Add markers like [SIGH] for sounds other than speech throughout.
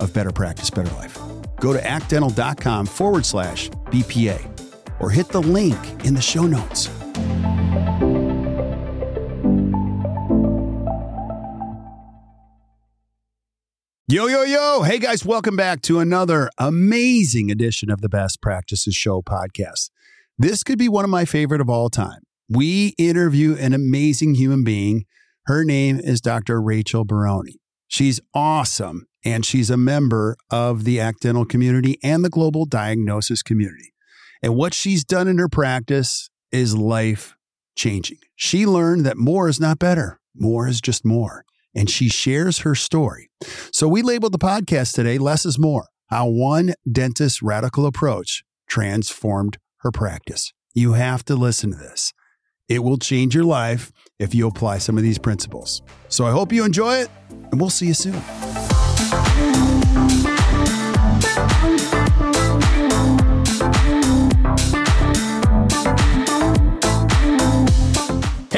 of Better Practice, Better Life. Go to actdental.com forward slash BPA or hit the link in the show notes. Yo, yo, yo. Hey, guys, welcome back to another amazing edition of the Best Practices Show podcast. This could be one of my favorite of all time. We interview an amazing human being. Her name is Dr. Rachel Barone. She's awesome, and she's a member of the ACT Dental community and the global diagnosis community. And what she's done in her practice is life changing. She learned that more is not better, more is just more and she shares her story. So we labeled the podcast today Less is More How One Dentist's Radical Approach Transformed Her Practice. You have to listen to this. It will change your life if you apply some of these principles. So I hope you enjoy it, and we'll see you soon.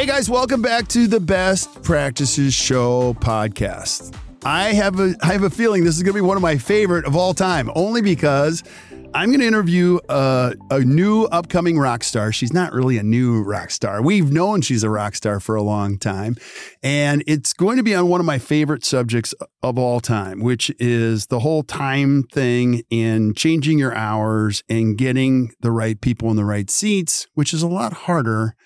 Guys, welcome back to the Best Practices Show podcast. I have a I have a feeling this is going to be one of my favorite of all time, only because I'm going to interview a, a new upcoming rock star. She's not really a new rock star. We've known she's a rock star for a long time, and it's going to be on one of my favorite subjects of all time, which is the whole time thing and changing your hours and getting the right people in the right seats, which is a lot harder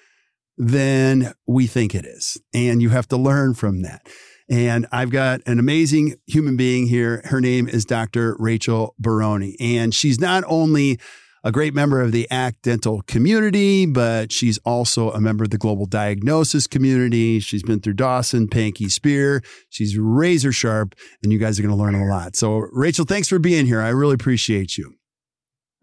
than we think it is. And you have to learn from that. And I've got an amazing human being here. Her name is Dr. Rachel Barone. And she's not only a great member of the ACT dental community, but she's also a member of the global diagnosis community. She's been through Dawson, Pankey, Spear. She's razor sharp, and you guys are going to learn a lot. So, Rachel, thanks for being here. I really appreciate you.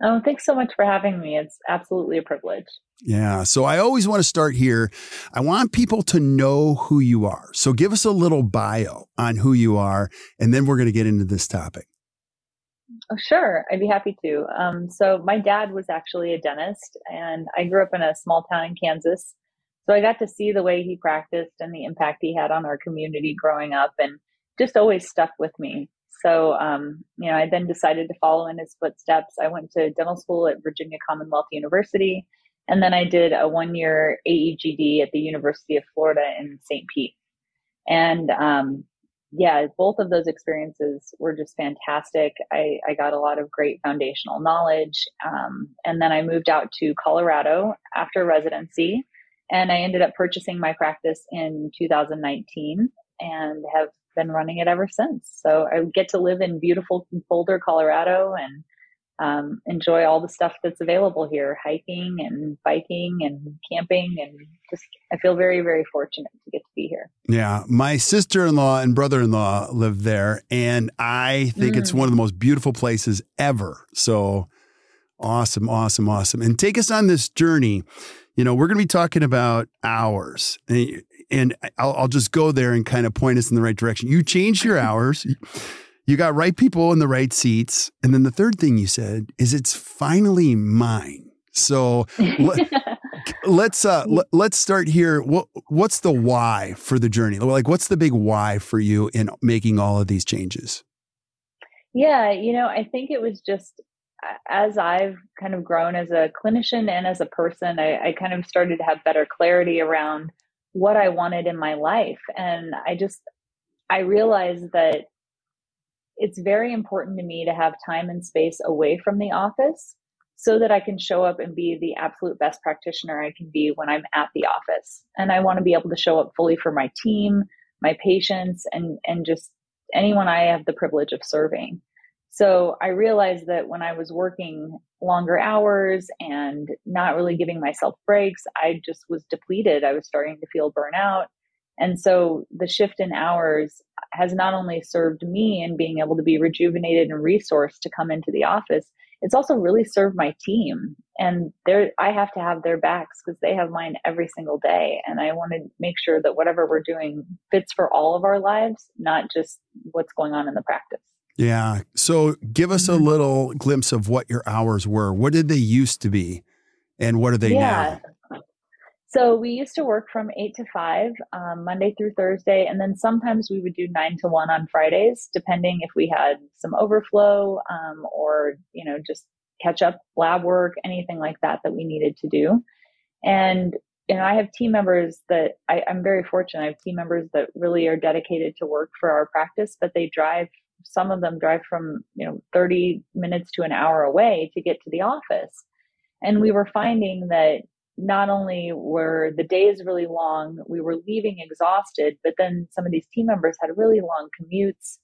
Oh, thanks so much for having me. It's absolutely a privilege. Yeah. So I always want to start here. I want people to know who you are. So give us a little bio on who you are, and then we're going to get into this topic. Oh, sure. I'd be happy to. Um, so my dad was actually a dentist, and I grew up in a small town in Kansas. So I got to see the way he practiced and the impact he had on our community growing up, and just always stuck with me. So, um, you know, I then decided to follow in his footsteps. I went to dental school at Virginia Commonwealth University and then I did a one year AEGD at the University of Florida in St. Pete. And um, yeah, both of those experiences were just fantastic. I, I got a lot of great foundational knowledge. Um, and then I moved out to Colorado after residency. And I ended up purchasing my practice in 2019 and have been running it ever since. So I get to live in beautiful Boulder, Colorado, and um, enjoy all the stuff that's available here hiking and biking and camping and just i feel very very fortunate to get to be here. Yeah my sister-in-law and brother-in-law live there and i think mm. it's one of the most beautiful places ever. So awesome awesome awesome. And take us on this journey. You know we're going to be talking about hours and, and I'll, I'll just go there and kind of point us in the right direction. You changed your [LAUGHS] hours you got right people in the right seats. And then the third thing you said is it's finally mine. So [LAUGHS] let, us uh, let, us start here. What what's the why for the journey? Like what's the big why for you in making all of these changes? Yeah, you know, I think it was just as I've kind of grown as a clinician and as a person, I, I kind of started to have better clarity around what I wanted in my life. And I just I realized that it's very important to me to have time and space away from the office so that I can show up and be the absolute best practitioner I can be when I'm at the office. And I want to be able to show up fully for my team, my patients, and, and just anyone I have the privilege of serving. So I realized that when I was working longer hours and not really giving myself breaks, I just was depleted. I was starting to feel burnout. And so the shift in hours has not only served me in being able to be rejuvenated and resourced to come into the office, it's also really served my team. And they I have to have their backs because they have mine every single day. And I want to make sure that whatever we're doing fits for all of our lives, not just what's going on in the practice. Yeah. So give us a mm-hmm. little glimpse of what your hours were. What did they used to be? And what are they yeah. now? So we used to work from eight to five, um, Monday through Thursday, and then sometimes we would do nine to one on Fridays, depending if we had some overflow um, or you know just catch up lab work, anything like that that we needed to do. And you know, I have team members that I, I'm very fortunate. I have team members that really are dedicated to work for our practice, but they drive. Some of them drive from you know 30 minutes to an hour away to get to the office. And we were finding that not only were the days really long, we were leaving exhausted, but then some of these team members had really long commutes.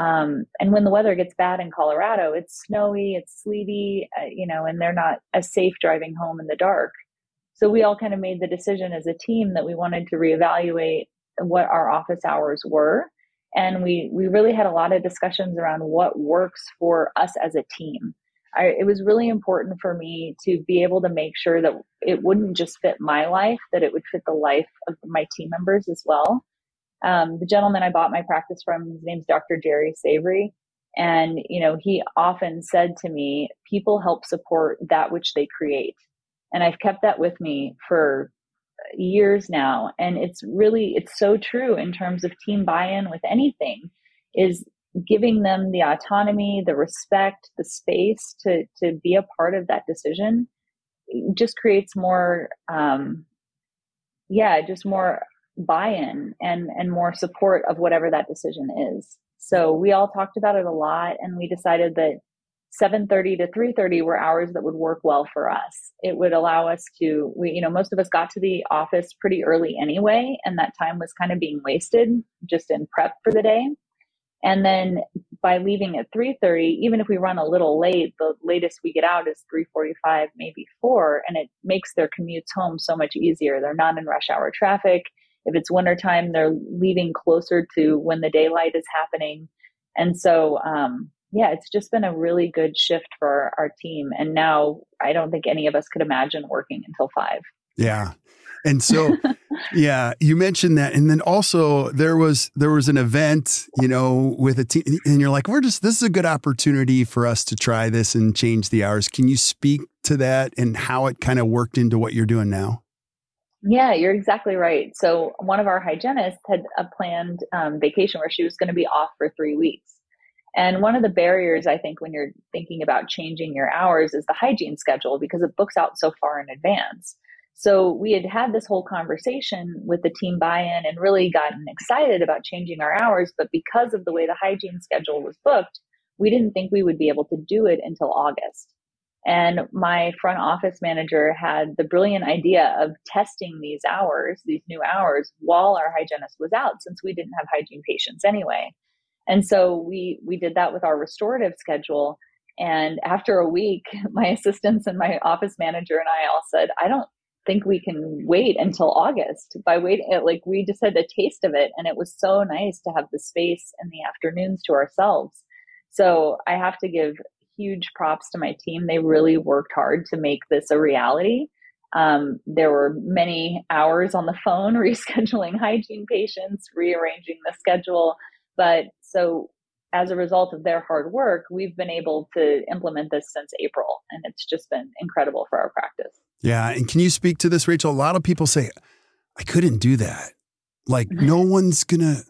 Um, and when the weather gets bad in Colorado, it's snowy, it's sleety, uh, you know, and they're not as safe driving home in the dark. So we all kind of made the decision as a team that we wanted to reevaluate what our office hours were. And we, we really had a lot of discussions around what works for us as a team. I, it was really important for me to be able to make sure that it wouldn't just fit my life, that it would fit the life of my team members as well. Um, the gentleman I bought my practice from, his name's Dr. Jerry Savory. And, you know, he often said to me, people help support that which they create. And I've kept that with me for years now. And it's really, it's so true in terms of team buy-in with anything is giving them the autonomy, the respect, the space to to be a part of that decision just creates more um yeah, just more buy-in and and more support of whatever that decision is. So we all talked about it a lot and we decided that 7:30 to 3:30 were hours that would work well for us. It would allow us to we you know most of us got to the office pretty early anyway and that time was kind of being wasted just in prep for the day. And then by leaving at 3:30, even if we run a little late, the latest we get out is 3:45, maybe 4, and it makes their commutes home so much easier. They're not in rush hour traffic. If it's wintertime, they're leaving closer to when the daylight is happening. And so um, yeah, it's just been a really good shift for our, our team. And now I don't think any of us could imagine working until 5. Yeah. And so, [LAUGHS] yeah, you mentioned that, and then also there was there was an event, you know, with a team, and you're like, we're just this is a good opportunity for us to try this and change the hours. Can you speak to that and how it kind of worked into what you're doing now? Yeah, you're exactly right. So one of our hygienists had a planned um, vacation where she was going to be off for three weeks. And one of the barriers, I think, when you're thinking about changing your hours is the hygiene schedule because it books out so far in advance. So we had had this whole conversation with the team buy in and really gotten excited about changing our hours. But because of the way the hygiene schedule was booked, we didn't think we would be able to do it until August. And my front office manager had the brilliant idea of testing these hours, these new hours, while our hygienist was out, since we didn't have hygiene patients anyway. And so we we did that with our restorative schedule. And after a week, [LAUGHS] my assistants and my office manager and I all said, I don't think we can wait until August. By waiting, like we just had a taste of it, and it was so nice to have the space in the afternoons to ourselves. So I have to give huge props to my team. They really worked hard to make this a reality. Um, there were many hours on the phone [LAUGHS] rescheduling hygiene patients, rearranging the schedule. But so as a result of their hard work, we've been able to implement this since April, and it's just been incredible for our practice. Yeah. And can you speak to this, Rachel? A lot of people say, I couldn't do that. Like, no one's going to,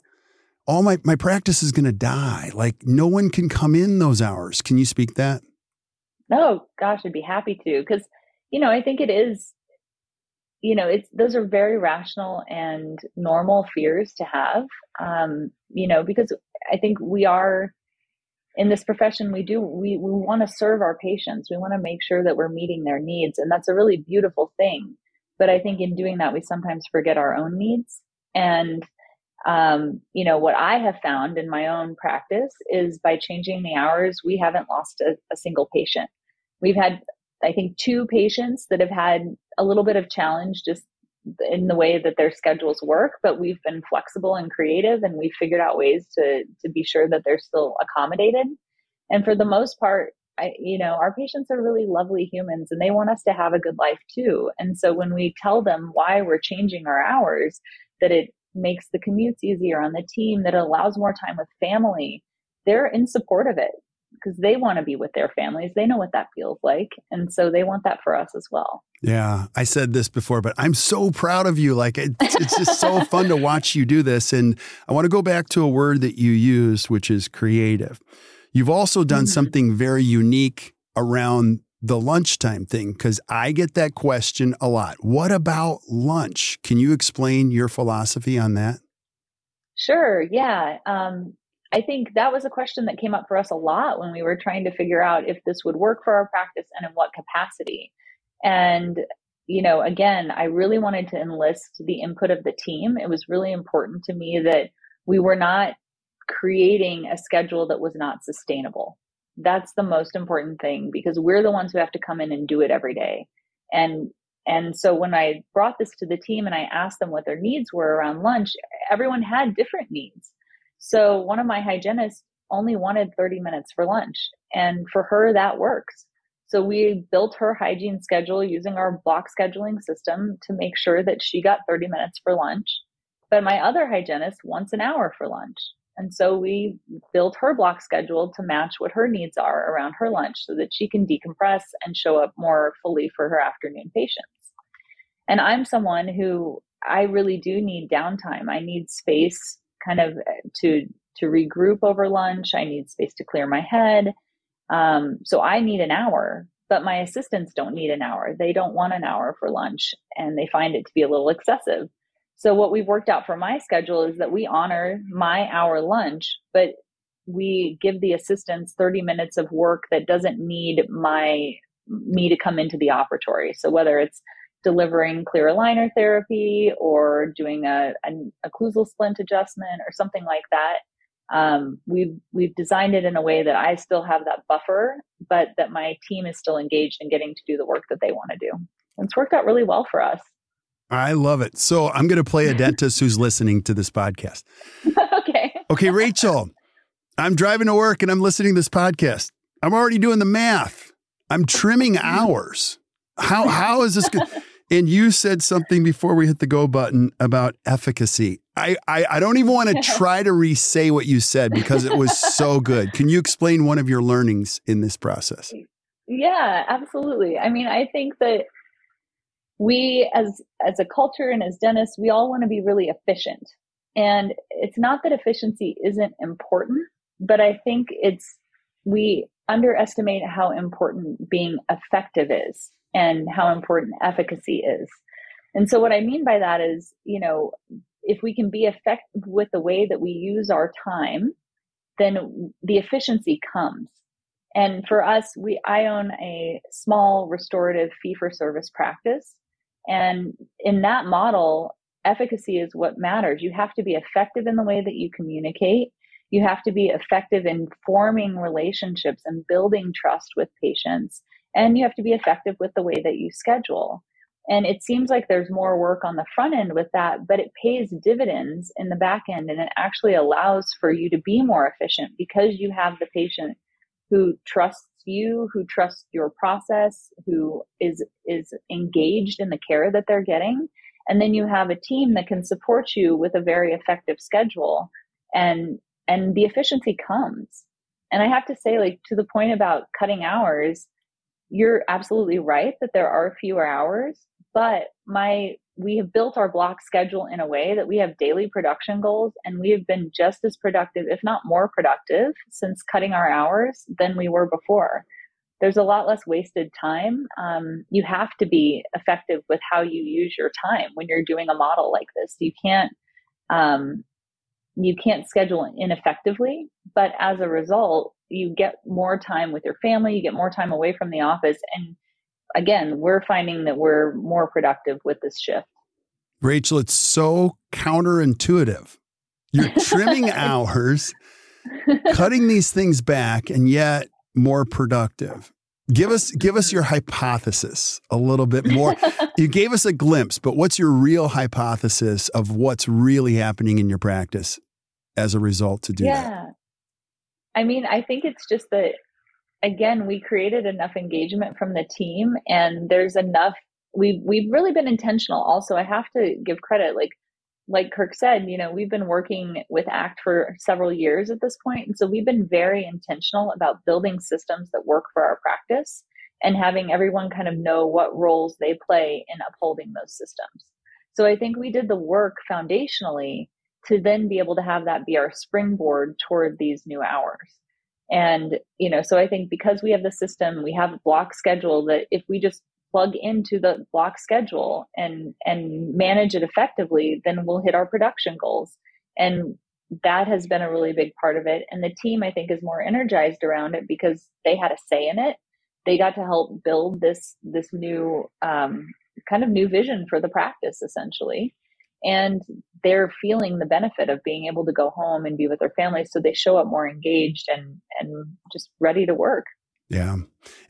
all my, my practice is going to die. Like, no one can come in those hours. Can you speak that? No, gosh, I'd be happy to. Because, you know, I think it is, you know, it's, those are very rational and normal fears to have, um, you know, because I think we are, in this profession we do we, we want to serve our patients. We want to make sure that we're meeting their needs and that's a really beautiful thing. But i think in doing that we sometimes forget our own needs. And um, you know what i have found in my own practice is by changing the hours we haven't lost a, a single patient. We've had i think two patients that have had a little bit of challenge just in the way that their schedules work, but we've been flexible and creative and we've figured out ways to to be sure that they're still accommodated. And for the most part, I, you know, our patients are really lovely humans and they want us to have a good life too. And so when we tell them why we're changing our hours, that it makes the commutes easier on the team, that it allows more time with family, they're in support of it because they want to be with their families. They know what that feels like. And so they want that for us as well. Yeah, I said this before, but I'm so proud of you. Like, it's, it's just so [LAUGHS] fun to watch you do this. And I want to go back to a word that you used, which is creative. You've also done mm-hmm. something very unique around the lunchtime thing because I get that question a lot. What about lunch? Can you explain your philosophy on that? Sure. Yeah. Um, I think that was a question that came up for us a lot when we were trying to figure out if this would work for our practice and in what capacity. And, you know, again, I really wanted to enlist the input of the team. It was really important to me that we were not creating a schedule that was not sustainable. That's the most important thing because we're the ones who have to come in and do it every day. And and so when I brought this to the team and I asked them what their needs were around lunch, everyone had different needs. So one of my hygienists only wanted 30 minutes for lunch. And for her, that works. So we built her hygiene schedule using our block scheduling system to make sure that she got 30 minutes for lunch. But my other hygienist wants an hour for lunch. And so we built her block schedule to match what her needs are around her lunch so that she can decompress and show up more fully for her afternoon patients. And I'm someone who I really do need downtime. I need space kind of to to regroup over lunch. I need space to clear my head. Um, so I need an hour, but my assistants don't need an hour. They don't want an hour for lunch and they find it to be a little excessive. So what we've worked out for my schedule is that we honor my hour lunch, but we give the assistants 30 minutes of work that doesn't need my me to come into the operatory. So whether it's delivering clear aligner therapy or doing a, a occlusal splint adjustment or something like that, um, we've we've designed it in a way that I still have that buffer, but that my team is still engaged in getting to do the work that they want to do. And it's worked out really well for us. I love it. So I'm going to play a [LAUGHS] dentist who's listening to this podcast. okay. [LAUGHS] Okay, Rachel, I'm driving to work and I'm listening to this podcast. I'm already doing the math. I'm trimming hours. How how is this good? [LAUGHS] And you said something before we hit the go button about efficacy. I, I, I don't even want to [LAUGHS] try to re say what you said because it was so good. Can you explain one of your learnings in this process? Yeah, absolutely. I mean, I think that we as as a culture and as dentists, we all want to be really efficient. And it's not that efficiency isn't important, but I think it's we underestimate how important being effective is and how important efficacy is. And so what I mean by that is, you know, if we can be effective with the way that we use our time, then the efficiency comes. And for us, we I own a small restorative fee for service practice. And in that model, efficacy is what matters. You have to be effective in the way that you communicate. You have to be effective in forming relationships and building trust with patients and you have to be effective with the way that you schedule. And it seems like there's more work on the front end with that, but it pays dividends in the back end and it actually allows for you to be more efficient because you have the patient who trusts you, who trusts your process, who is is engaged in the care that they're getting. And then you have a team that can support you with a very effective schedule and and the efficiency comes. And I have to say like to the point about cutting hours, you're absolutely right that there are fewer hours, but my we have built our block schedule in a way that we have daily production goals and we have been just as productive, if not more productive, since cutting our hours than we were before. There's a lot less wasted time. Um, you have to be effective with how you use your time when you're doing a model like this. You can't um, you can't schedule ineffectively, but as a result, you get more time with your family, you get more time away from the office. And again, we're finding that we're more productive with this shift. Rachel, it's so counterintuitive. You're trimming [LAUGHS] hours, [LAUGHS] cutting these things back, and yet more productive. Give us give us your mm-hmm. hypothesis a little bit more. [LAUGHS] you gave us a glimpse, but what's your real hypothesis of what's really happening in your practice as a result to do yeah. that? I mean, I think it's just that again, we created enough engagement from the team and there's enough we've we've really been intentional also. I have to give credit like like Kirk said, you know, we've been working with ACT for several years at this point, And so we've been very intentional about building systems that work for our practice and having everyone kind of know what roles they play in upholding those systems. So I think we did the work foundationally to then be able to have that be our springboard toward these new hours. And, you know, so I think because we have the system, we have a block schedule that if we just plug into the block schedule and and manage it effectively, then we'll hit our production goals. And that has been a really big part of it. And the team, I think, is more energized around it because they had a say in it. They got to help build this this new um, kind of new vision for the practice, essentially. And they're feeling the benefit of being able to go home and be with their families, so they show up more engaged and and just ready to work. Yeah.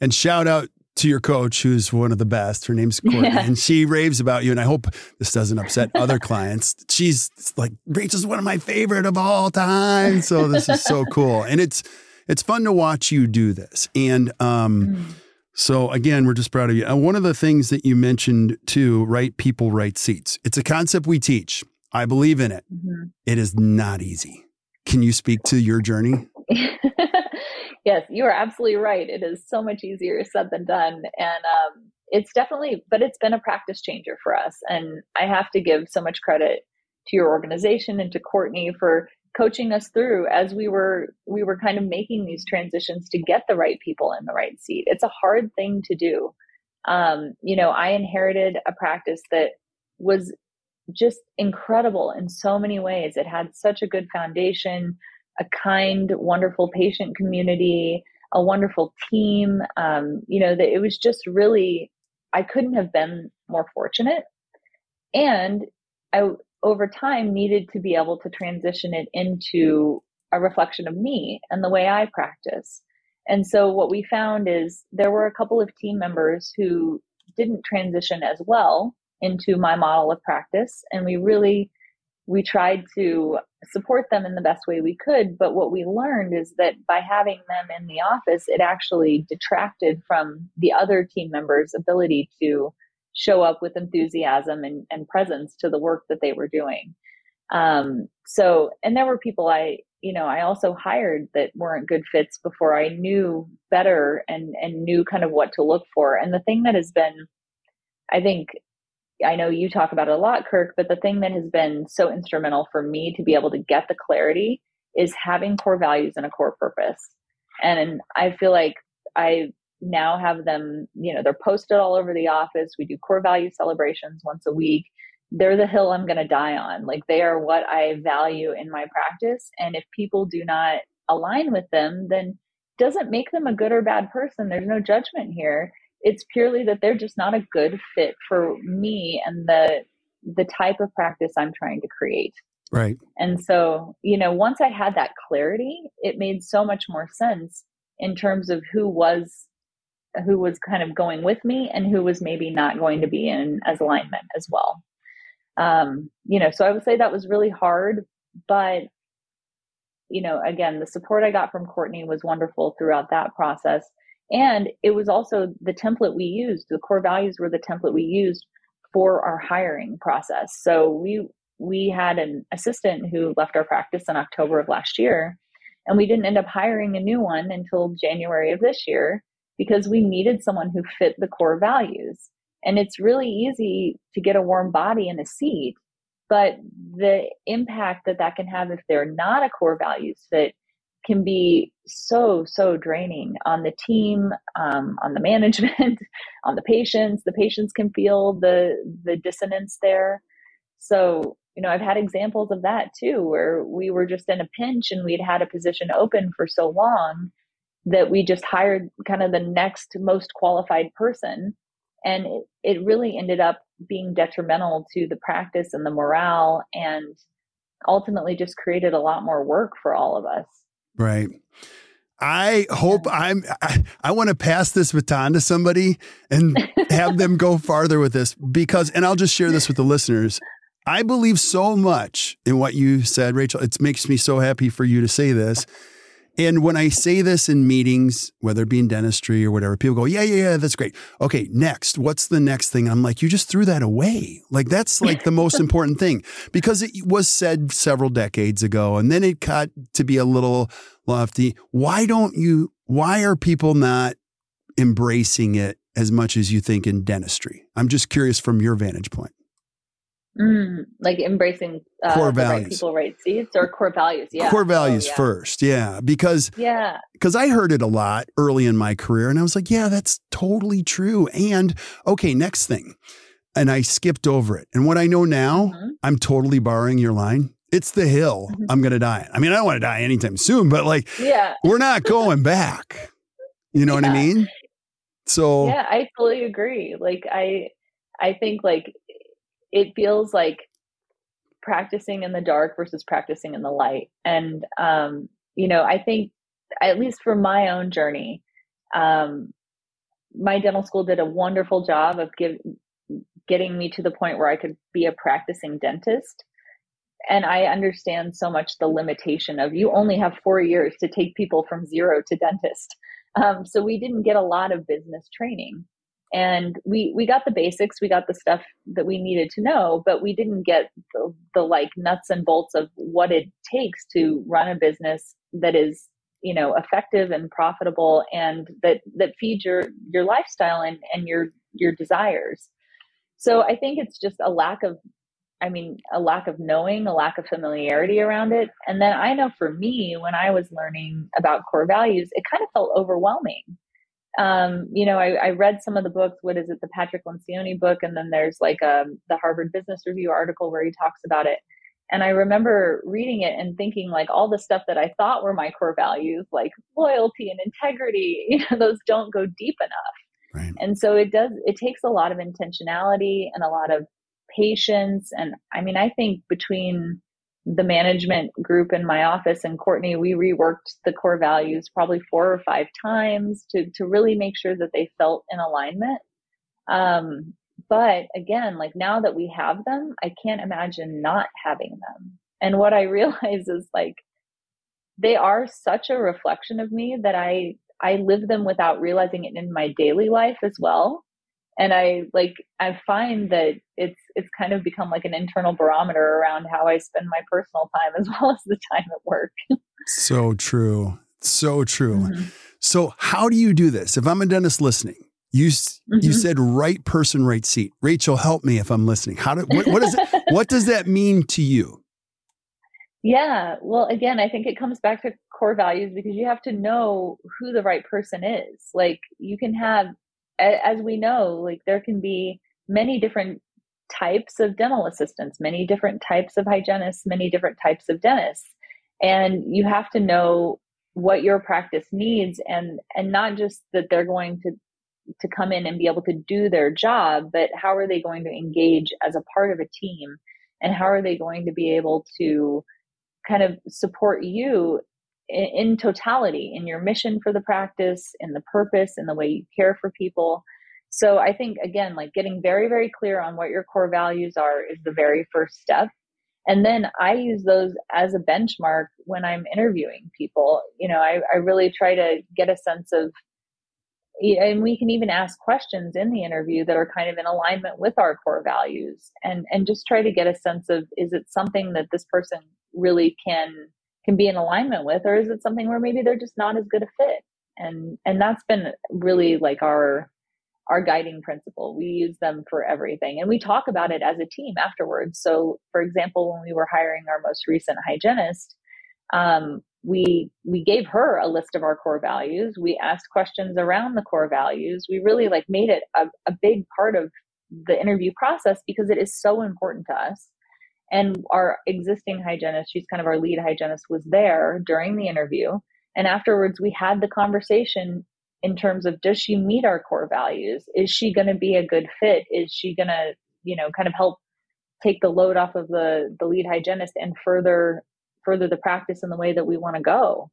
And shout out to your coach, who's one of the best. Her name's Courtney, yeah. [LAUGHS] and she raves about you. And I hope this doesn't upset other [LAUGHS] clients. She's like, Rachel's one of my favorite of all time. So this is so cool, and it's it's fun to watch you do this. And um, mm. So again, we're just proud of you. And one of the things that you mentioned too, right people, right seats. It's a concept we teach. I believe in it. Mm-hmm. it is not easy. Can you speak to your journey? [LAUGHS] yes, you are absolutely right. It is so much easier said than done. And um, it's definitely, but it's been a practice changer for us. And I have to give so much credit to your organization and to Courtney for coaching us through as we were we were kind of making these transitions to get the right people in the right seat it's a hard thing to do um, you know i inherited a practice that was just incredible in so many ways it had such a good foundation a kind, wonderful patient community, a wonderful team. Um, you know, that it was just really, I couldn't have been more fortunate. And I, over time, needed to be able to transition it into a reflection of me and the way I practice. And so what we found is there were a couple of team members who didn't transition as well into my model of practice. And we really we tried to support them in the best way we could. But what we learned is that by having them in the office, it actually detracted from the other team members' ability to show up with enthusiasm and, and presence to the work that they were doing. Um, so, and there were people I, you know, I also hired that weren't good fits before I knew better and, and knew kind of what to look for. And the thing that has been, I think, I know you talk about it a lot, Kirk, but the thing that has been so instrumental for me to be able to get the clarity is having core values and a core purpose. And I feel like I now have them, you know, they're posted all over the office. We do core value celebrations once a week. They're the hill I'm going to die on. Like they are what I value in my practice. And if people do not align with them, then doesn't make them a good or bad person. There's no judgment here it's purely that they're just not a good fit for me and the the type of practice I'm trying to create. Right. And so, you know, once I had that clarity, it made so much more sense in terms of who was who was kind of going with me and who was maybe not going to be in as alignment as well. Um, you know, so I would say that was really hard, but you know, again, the support I got from Courtney was wonderful throughout that process. And it was also the template we used. The core values were the template we used for our hiring process. So we we had an assistant who left our practice in October of last year, and we didn't end up hiring a new one until January of this year because we needed someone who fit the core values. And it's really easy to get a warm body in a seat, but the impact that that can have if they're not a core values fit can be so so draining on the team um, on the [LAUGHS] management on the patients the patients can feel the the dissonance there so you know i've had examples of that too where we were just in a pinch and we'd had a position open for so long that we just hired kind of the next most qualified person and it, it really ended up being detrimental to the practice and the morale and ultimately just created a lot more work for all of us right I hope I'm, I, I want to pass this baton to somebody and [LAUGHS] have them go farther with this because, and I'll just share this with the listeners. I believe so much in what you said, Rachel. It makes me so happy for you to say this. And when I say this in meetings, whether it be in dentistry or whatever, people go, yeah, yeah, yeah, that's great. Okay, next, what's the next thing? I'm like, you just threw that away. Like, that's [LAUGHS] like the most important thing because it was said several decades ago and then it got to be a little lofty. Why don't you, why are people not embracing it as much as you think in dentistry? I'm just curious from your vantage point. Mm, like embracing uh, core values, right people, right seats, or core values. Yeah, core values oh, yeah. first. Yeah, because yeah, because I heard it a lot early in my career, and I was like, yeah, that's totally true. And okay, next thing, and I skipped over it. And what I know now, mm-hmm. I'm totally borrowing your line. It's the hill mm-hmm. I'm going to die. I mean, I don't want to die anytime soon, but like, yeah, we're not going back. You know yeah. what I mean? So yeah, I totally agree. Like I, I think like it feels like practicing in the dark versus practicing in the light. And, um, you know, I think, at least for my own journey, um, my dental school did a wonderful job of give, getting me to the point where I could be a practicing dentist. And I understand so much the limitation of you only have four years to take people from zero to dentist. Um, so we didn't get a lot of business training and we we got the basics we got the stuff that we needed to know but we didn't get the, the like nuts and bolts of what it takes to run a business that is you know effective and profitable and that that feeds your your lifestyle and and your your desires. So i think it's just a lack of i mean a lack of knowing a lack of familiarity around it. And then i know for me when i was learning about core values it kind of felt overwhelming um, you know, I, I, read some of the books. What is it, the Patrick Lencioni book, and then there's like a, um, the Harvard Business Review article where he talks about it. And I remember reading it and thinking like all the stuff that I thought were my core values, like loyalty and integrity, [LAUGHS] you know, those don't go deep enough. Right. And so it does. It takes a lot of intentionality and a lot of patience. And I mean, I think between the management group in my office and Courtney, we reworked the core values probably four or five times to to really make sure that they felt in alignment. Um, but again, like now that we have them, I can't imagine not having them. And what I [LAUGHS] realize is like they are such a reflection of me that I I live them without realizing it in my daily life as well and i like i find that it's it's kind of become like an internal barometer around how i spend my personal time as [LAUGHS] well as the time at work. So true. So true. Mm-hmm. so how do you do this? If i'm a dentist listening you mm-hmm. you said right person right seat. Rachel help me if i'm listening. How do what, what is it [LAUGHS] what does that mean to you? Yeah. Well again i think it comes back to core values because you have to know who the right person is. Like you can have as we know, like there can be many different types of dental assistants, many different types of hygienists, many different types of dentists. And you have to know what your practice needs and and not just that they're going to to come in and be able to do their job, but how are they going to engage as a part of a team and how are they going to be able to kind of support you in, totality in your mission for the practice in the purpose in the way you care for people. So i think again like getting very very clear on what your core values are is the very first step. And then i use those as a benchmark when i'm interviewing people. You know i, I really try to get a sense of and we can even ask questions in the interview that are kind of in alignment with our core values and and just try to get a sense of is it something that this person really can can be in alignment with or is it something where maybe they're just not as good a fit? And and that's been really like our our guiding principle. We use them for everything and we talk about it as a team afterwards. So for example when we were hiring our most recent hygienist um, we we gave her a list of our core values. We asked questions around the core values. We really like made it a, a big part of the interview process because it is so important to us and our existing hygienist, she's kind of our lead hygienist, was there during the interview. And afterwards, we had the conversation in terms of does she meet our core values? Is she going to be a good fit? Is she going to, you know, kind of help take the load off of the the lead hygienist and further further the practice in the way that we want to go?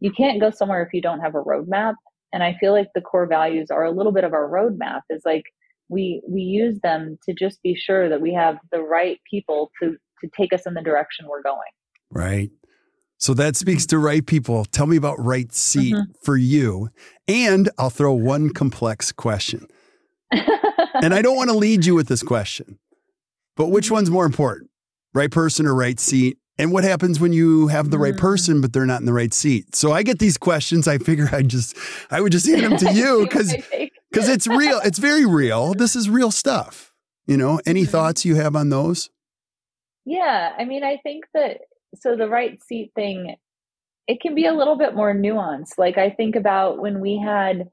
You can't go somewhere if you don't have a roadmap. And I feel like the core values are a little bit of our roadmap. Is like we we use them to just be sure that we have the right people to to take us in the direction we're going. Right. So that speaks to right people. Tell me about right seat mm-hmm. for you. And I'll throw one complex question. and I don't want to lead you with this question, but which mm-hmm. one's more important? Right person or right seat? And what happens when you have the right mm. person, but they're not in the right seat? So I get these questions. I figure I just, I would just hand them to you [LAUGHS] because, because it's real. It's very real. This is real stuff. You know, any mm-hmm. thoughts you have on those? Yeah. I mean, I think that so the right seat thing it can be a little bit more nuanced like i think about when we had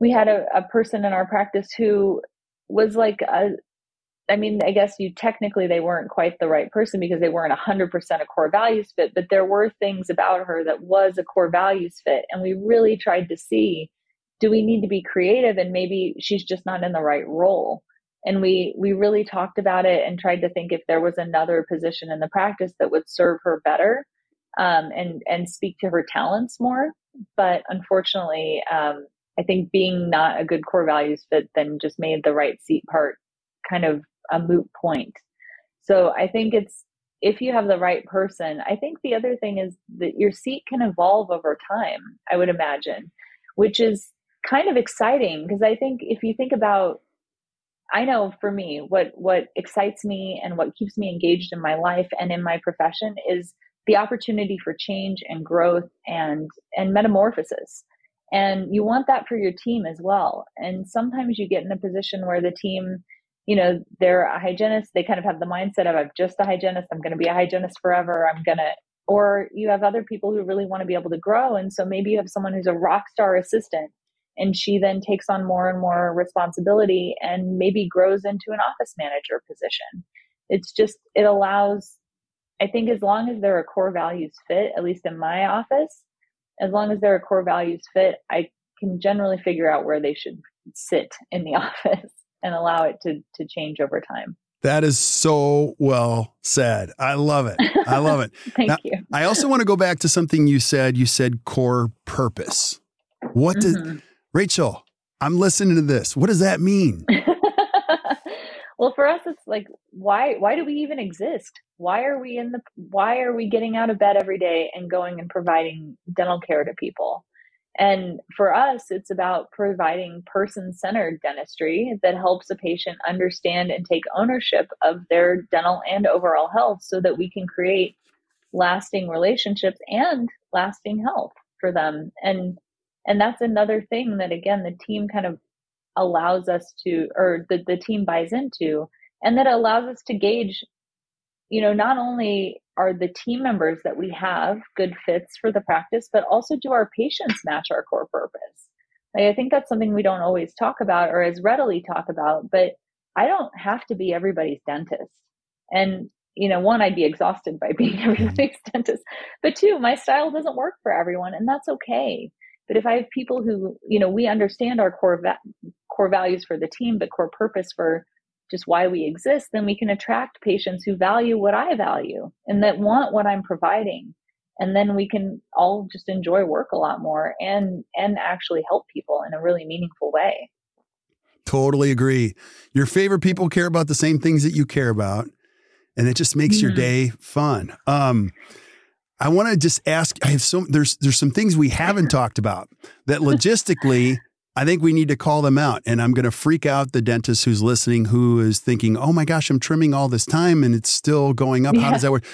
we had a, a person in our practice who was like a I mean, I guess you technically they weren't quite the right person because they weren't 100% a core values fit, but there were things about her that was a core values fit. And we really tried to see do we need to be creative and maybe she's just not in the right role? and we we really talked about it and tried to think if there was another position in the practice that would serve her better um, and and speak to her talents more but unfortunately um, i think being not a good core values fit then just made the right seat part kind of a moot point so i think it's if you have the right person i think the other thing is that your seat can evolve over time i would imagine which is kind of exciting because i think if you think about I know for me, what what excites me and what keeps me engaged in my life and in my profession is the opportunity for change and growth and and metamorphosis. And you want that for your team as well. And sometimes you get in a position where the team, you know, they're a hygienist, they kind of have the mindset of I'm just a hygienist, I'm going to be a hygienist forever, I'm going to or you have other people who really want to be able to grow and so maybe you have someone who's a rock star assistant and she then takes on more and more responsibility and maybe grows into an office manager position. It's just it allows i think as long as there are core values fit at least in my office as long as there are core values fit i can generally figure out where they should sit in the [LAUGHS] office and allow it to to change over time that is so well said. I love it. I love it. [LAUGHS] Thank now, you. I also want to go back to something you said. You said core purpose. What mm-hmm. did Rachel, I'm listening to this. What does that mean? [LAUGHS] well, for us, it's like, why, why do we even exist? Why are we in the, why are we getting out of bed every day and going and providing dental care to people? And for us, it's about providing person centered dentistry that helps a patient understand and take ownership of their dental and overall health so that we can create lasting relationships and lasting health for them. And and that's another thing that again the team kind of allows us to or the, the team buys into and that allows us to gauge you know not only are the team members that we have good fits for the practice but also do our patients match our core purpose? Like, i think that's something we don't always talk about or as readily talk about but i don't have to be everybody's dentist. And you know one i'd be exhausted by [LAUGHS] being mm-hmm. everybody's dentist but two my style doesn't work for everyone and that's okay. But if I have people who, you know, we understand our core va- core values for the team, but core purpose for just why we exist, then we can attract patients who value what I value and that want what I'm providing. And then we can all just enjoy work a lot more and and actually help people in a really meaningful way. Totally agree. Your favorite people care about the same things that you care about, and it just makes mm-hmm. your day fun. Um, I want to just ask. I have some. There's there's some things we haven't [LAUGHS] talked about that logistically. I think we need to call them out. And I'm going to freak out the dentist who's listening, who is thinking, "Oh my gosh, I'm trimming all this time and it's still going up. Yeah. How does that work?"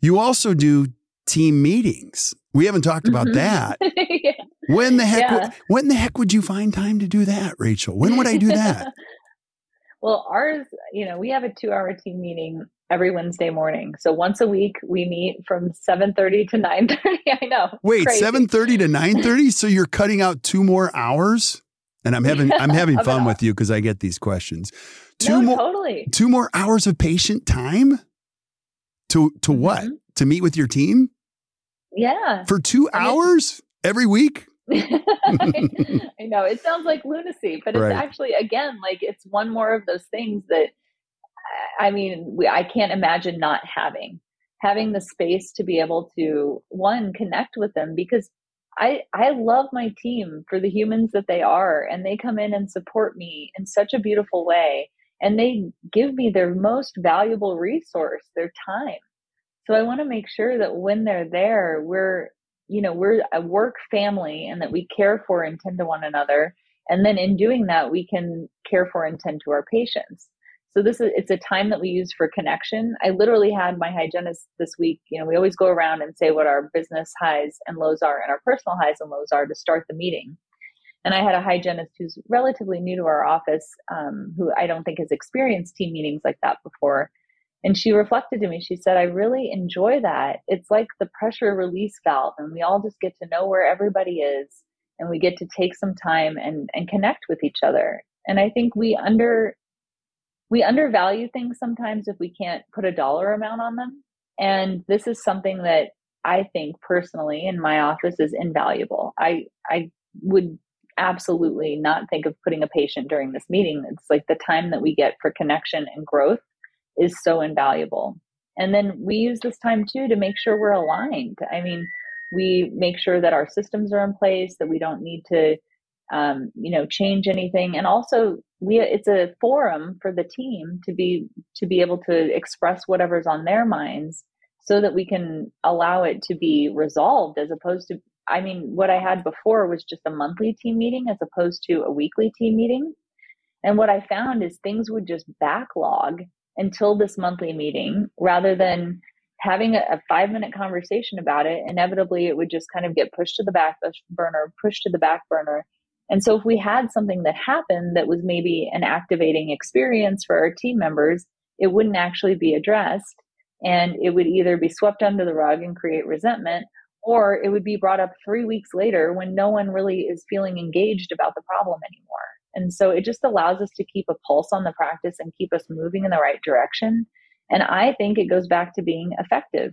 You also do team meetings. We haven't talked about mm-hmm. that. [LAUGHS] yeah. When the heck? Yeah. When the heck would you find time to do that, Rachel? When would I do that? [LAUGHS] well, ours, you know, we have a two-hour team meeting every Wednesday morning. So once a week we meet from 7:30 to 9:30. [LAUGHS] I know. Wait, 7:30 to 9:30? so you're cutting out two more hours? And I'm having I'm having fun with you because I get these questions. Two no, more totally. Two more hours of patient time? To to what? Mm-hmm. To meet with your team? Yeah. For 2 I mean, hours? every week. [LAUGHS] I know it sounds like lunacy, but it's right. actually again like it's one more of those things that I mean we, I can't imagine not having having the space to be able to one connect with them because I I love my team for the humans that they are and they come in and support me in such a beautiful way and they give me their most valuable resource, their time. So I want to make sure that when they're there, we're you know, we're a work family and that we care for and tend to one another. And then in doing that, we can care for and tend to our patients. So this is it's a time that we use for connection. I literally had my hygienist this week. You know, we always go around and say what our business highs and lows are and our personal highs and lows are to start the meeting. And I had a hygienist who's relatively new to our office, um, who I don't think has experienced team meetings like that before. And she reflected to me, she said, I really enjoy that. It's like the pressure release valve, and we all just get to know where everybody is, and we get to take some time and, and connect with each other. And I think we under we undervalue things sometimes if we can't put a dollar amount on them. And this is something that I think personally in my office is invaluable. I I would absolutely not think of putting a patient during this meeting. It's like the time that we get for connection and growth is so invaluable. And then we use this time too to make sure we're aligned. I mean, we make sure that our systems are in place, that we don't need to um, you know change anything. And also we it's a forum for the team to be to be able to express whatever's on their minds so that we can allow it to be resolved as opposed to i mean what i had before was just a monthly team meeting as opposed to a weekly team meeting. And what i found is things would just backlog until this monthly meeting rather than having a, a five minute conversation about it. Inevitably it would just kind of get pushed to the back burner pushed to the back burner and so if we had something that happened that was maybe an activating experience for our team members, it wouldn't actually be addressed. And it would either be swept under the rug and create resentment, or it would be brought up three weeks later when no one really is feeling engaged about the problem anymore. And so it just allows us to keep a pulse on the practice and keep us moving in the right direction. And I think it goes back to being effective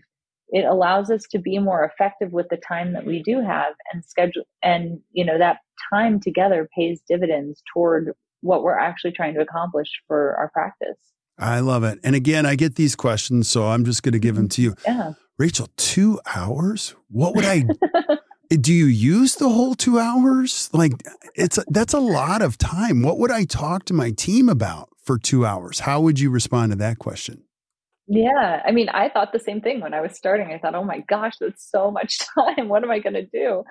it allows us to be more effective with the time that we do have and schedule and you know that time together pays dividends toward what we're actually trying to accomplish for our practice. I love it. And again i get these questions so i'm just going to give them to you. Yeah. Rachel two hours? What would i [LAUGHS] do you use the whole two hours? Like it's that's a lot of time. What would i talk to my team about for two hours? How would you respond to that question? Yeah, I mean, I thought the same thing when I was starting. I thought, oh my gosh, that's so much [LAUGHS] time. What am I going to do?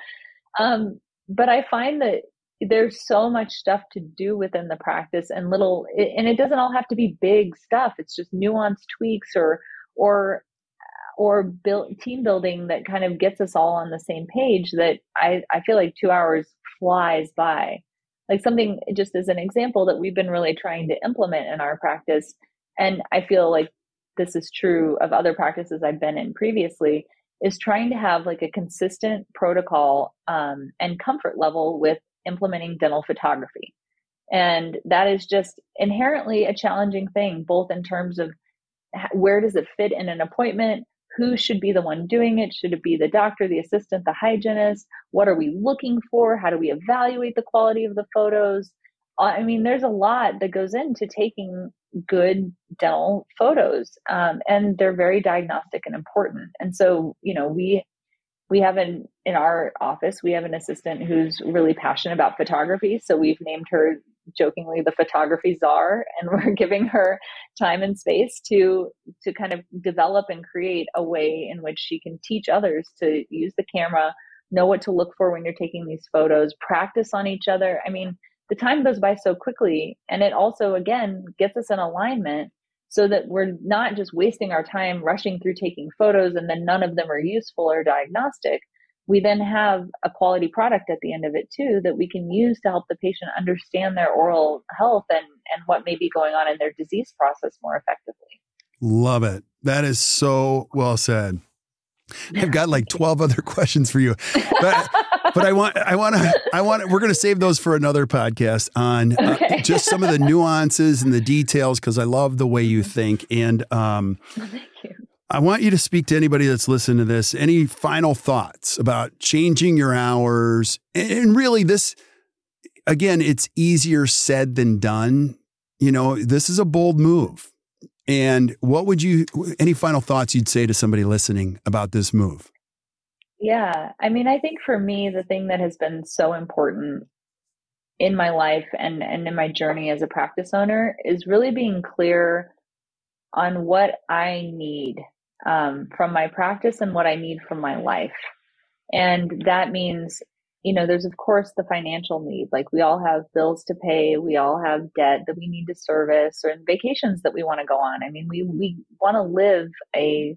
Um, but I find that there's so much stuff to do within the practice and little, and it doesn't all have to be big stuff. It's just nuanced tweaks or, or, or build team building that kind of gets us all on the same page that I, I feel like two hours flies by. Like something, just as an example, that we've been really trying to implement in our practice. And I feel like this is true of other practices I've been in previously, is trying to have like a consistent protocol um, and comfort level with implementing dental photography. And that is just inherently a challenging thing, both in terms of where does it fit in an appointment? Who should be the one doing it? Should it be the doctor, the assistant, the hygienist? What are we looking for? How do we evaluate the quality of the photos? I mean, there's a lot that goes into taking good dental photos um, and they're very diagnostic and important. And so you know we we have an in our office we have an assistant who's really passionate about photography. So we've named her jokingly the photography czar and [LAUGHS] we're giving her time and space to to kind of develop and create a way in which she can teach others to use the camera know what to look for when you're taking these photos practice on each other. I mean the time goes by so quickly and it also again gets us in alignment so that we're not just wasting our time rushing through taking photos and then none of them are useful or diagnostic. We then have a quality product at the end of it too that we can use to help the patient understand their oral health and and what may be going on in their disease process more effectively. Love it. That is so well said. I've got like [LAUGHS] 12 other [LAUGHS] questions for you. But but I want, I want to, I want, we're going to save those for another podcast on uh, okay. just some of the nuances and the details because I love the way you think. And um, [LAUGHS] thank you. I want you to speak to anybody that's listening to this. Any final thoughts about changing your hours? And really, this, again, it's easier said than done. You know, this is a bold move. And what would you, any final thoughts you'd say to somebody listening about this move? Yeah. I mean, I think for me, the thing that has been so important in my life and, and in my journey as a practice owner is really being clear on what I need um, from my practice and what I need from my life. And that means, you know, there's of course the financial need. Like we all have bills to pay, we all have debt that we need to service, or vacations that we want to go on. I mean, we we want to live a,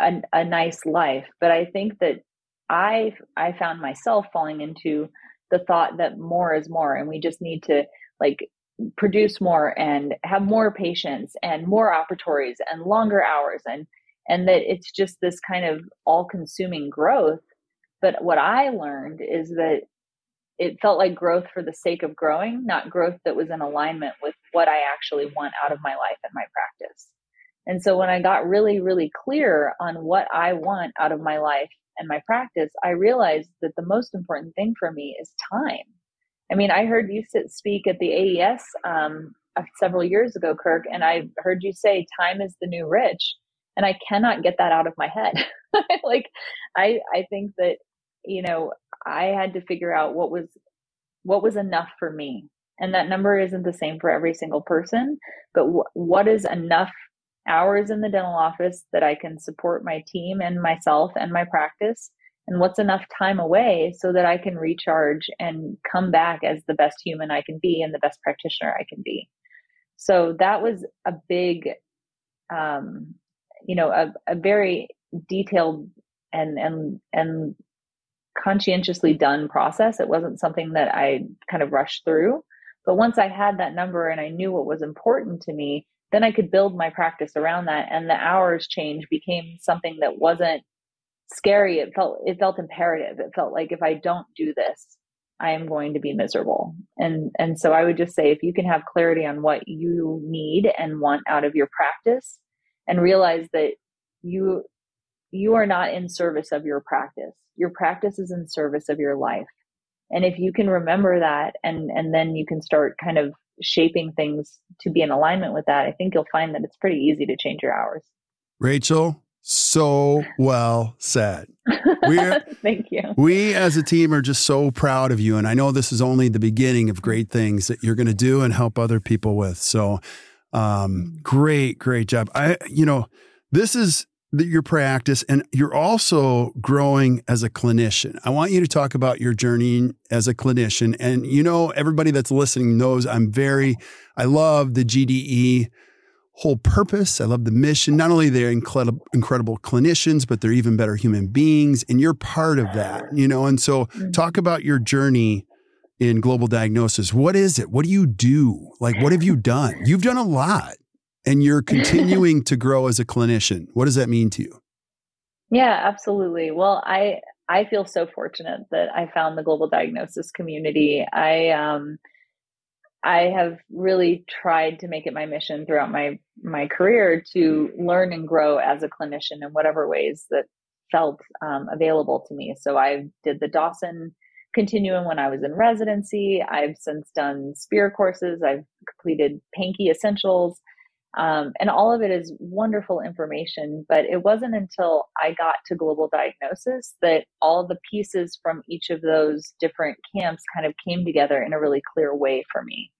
a a nice life, but I think that I I found myself falling into the thought that more is more, and we just need to like produce more and have more patients and more operatories and longer hours and and that it's just this kind of all consuming growth. But what i learned is that it felt like growth for the sake of growing not growth that was in alignment with what i actually want out of my life and my practice and so when i got really really clear on what i want out of my life and my practice i realized that the most important thing for me is time I mean, I heard you sit, speak at the AES um, several years ago, Kirk, and I heard you say time is the new rich, and I cannot get that out of my head. [LAUGHS] like, I I think that you know I had to figure out what was what was enough for me, and that number isn't the same for every single person. But what is enough hours in the dental office that I can support my team and myself and my practice and what's enough time away so that I can recharge and come back as the best human I can be and the best practitioner I can be. So that was a big, um, you know, a, a very detailed and and and conscientiously done process. It wasn't something that I kind of rushed through. But once I had that number and I knew what was important to me, then I could build my practice around that. And the hours change became something that wasn't scary. It felt it felt imperative. It felt like if i don't do this i am going to be miserable. And and so i would just say if you can have clarity on what you need and want out of your practice and realize that you you are not in service of your practice. Your practice is in service of your life. And if you can remember that and and then you can start kind of shaping things to be in alignment with that i think you'll find that it's pretty easy to change your hours rachel so well said. We're, [LAUGHS] Thank you. We as a team are just so proud of you. And I know this is only the beginning of great things that you're going to do and help other people with. So, um, great, great job. I, you know, this is your practice and you're also growing as a clinician. I want you to talk about your journey as a clinician. And, you know, everybody that's listening knows I'm very, I love the GDE whole purpose. I love the mission. Not only they're incredible, incredible clinicians, but they're even better human beings, and you're part of that. You know, and so mm-hmm. talk about your journey in global diagnosis. What is it? What do you do? Like, what have you done? You've done a lot, and you're [LAUGHS] continuing to grow as a clinician. What does that mean to you? Yeah, absolutely. Well, I I feel so fortunate that I found the global diagnosis community. I um I have really tried to make it my mission throughout my my career to learn and grow as a clinician in whatever ways that felt um, available to me. So I did the Dawson continuum when I was in residency. I've since done SPEAR courses. I've completed Pankey Essentials. Um, and all of it is wonderful information. But it wasn't until I got to global diagnosis that all the pieces from each of those different camps kind of came together in a really clear way for me.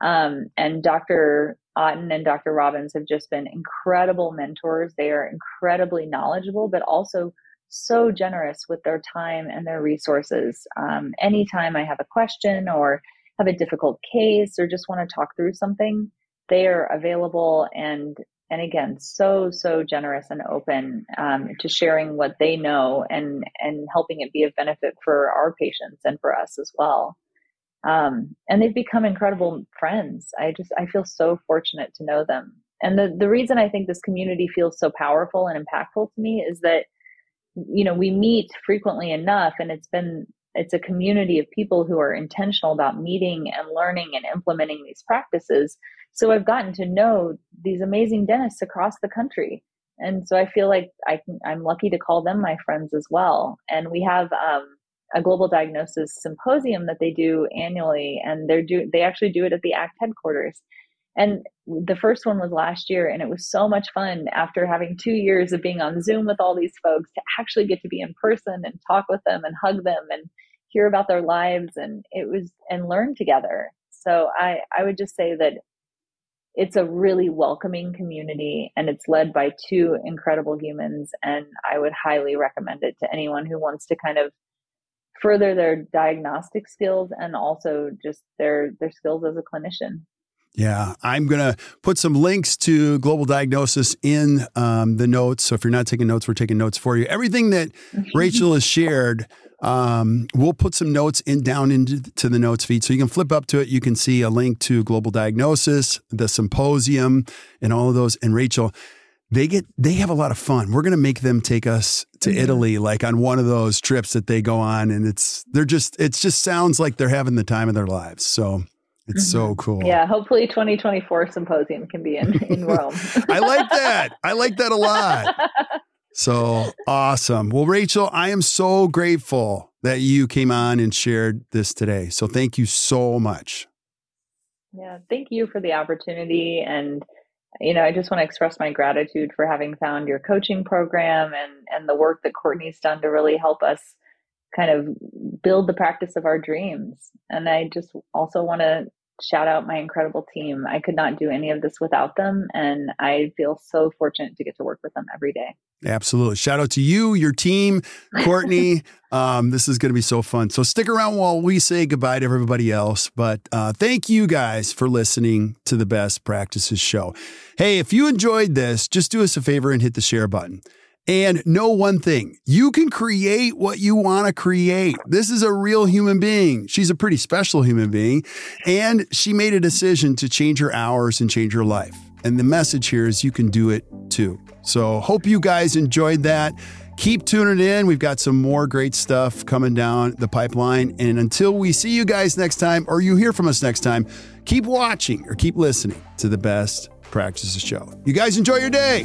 Um, and Dr. Otten and Dr. Robbins have just been incredible mentors. They are incredibly knowledgeable, but also so generous with their time and their resources. Um, anytime I have a question or have a difficult case or just want to talk through something, they are available and and again so so generous and open um, to sharing what they know and and helping it be of benefit for our patients and for us as well. Um, and they've become incredible friends. I just i feel so fortunate to know them. And the, the reason i think this community feels so powerful and impactful to me is that you know we meet frequently enough and it's been it's a community of people who are intentional about meeting and learning and implementing these practices so I've gotten to know these amazing dentists across the country. And so I feel like I can, I'm lucky to call them my friends as well. And we have um, a global diagnosis symposium that they do annually, and they're do they actually do it at the ACT headquarters. And the first one was last year, and it was so much fun after having two years of being on Zoom with all these folks to actually get to be in person and talk with them and hug them and hear about their lives and it was and learn together. So I I would just say that it's a really welcoming community and it's led by two incredible humans and i would highly recommend it to anyone who wants to kind of further their diagnostic skills and also just their their skills as a clinician yeah, I'm going to put some links to Global Diagnosis in um, the notes. So if you're not taking notes, we're taking notes for you. Everything that [LAUGHS] Rachel has shared, um, we'll put some notes in down into to the notes feed. So you can flip up to it. You can see a link to Global Diagnosis, the symposium, and all of those. And Rachel, they get they have a lot of fun. We're going to make them take us to mm-hmm. Italy like on one of those trips that they go on and it's they're just it just sounds like they're having the time of their lives. So it's mm-hmm. so cool. Yeah, hopefully 2024 symposium can be in, in Rome. [LAUGHS] I like that. I like that a lot. [LAUGHS] So awesome. Well, Rachel, I am so grateful that you came on and shared this today. So thank you so much. Yeah, thank you for the opportunity. And, you know, I just want to express my gratitude for having found your coaching program and, and the work that Courtney's done to really help us kind of build the practice of our dreams. And I just also want to shout out my incredible team. I could not do any of this without them. And I feel so fortunate to get to work with them every day. Absolutely. Shout out to you, your team, [LAUGHS] Courtney. um, this is going to be so fun. So stick around while we say goodbye to everybody else. But uh, thank you guys for listening to the Best Practices Show. Hey, if you enjoyed this, just do us a favor and hit the share button. And know one thing you can create what you want to create. This is a real human being. She's a pretty special human being. And she made a decision to change her hours and change her life. And the message here is you can do it too. So, hope you guys enjoyed that. Keep tuning in. We've got some more great stuff coming down the pipeline. And until we see you guys next time or you hear from us next time, keep watching or keep listening to the best practices show. You guys enjoy your day.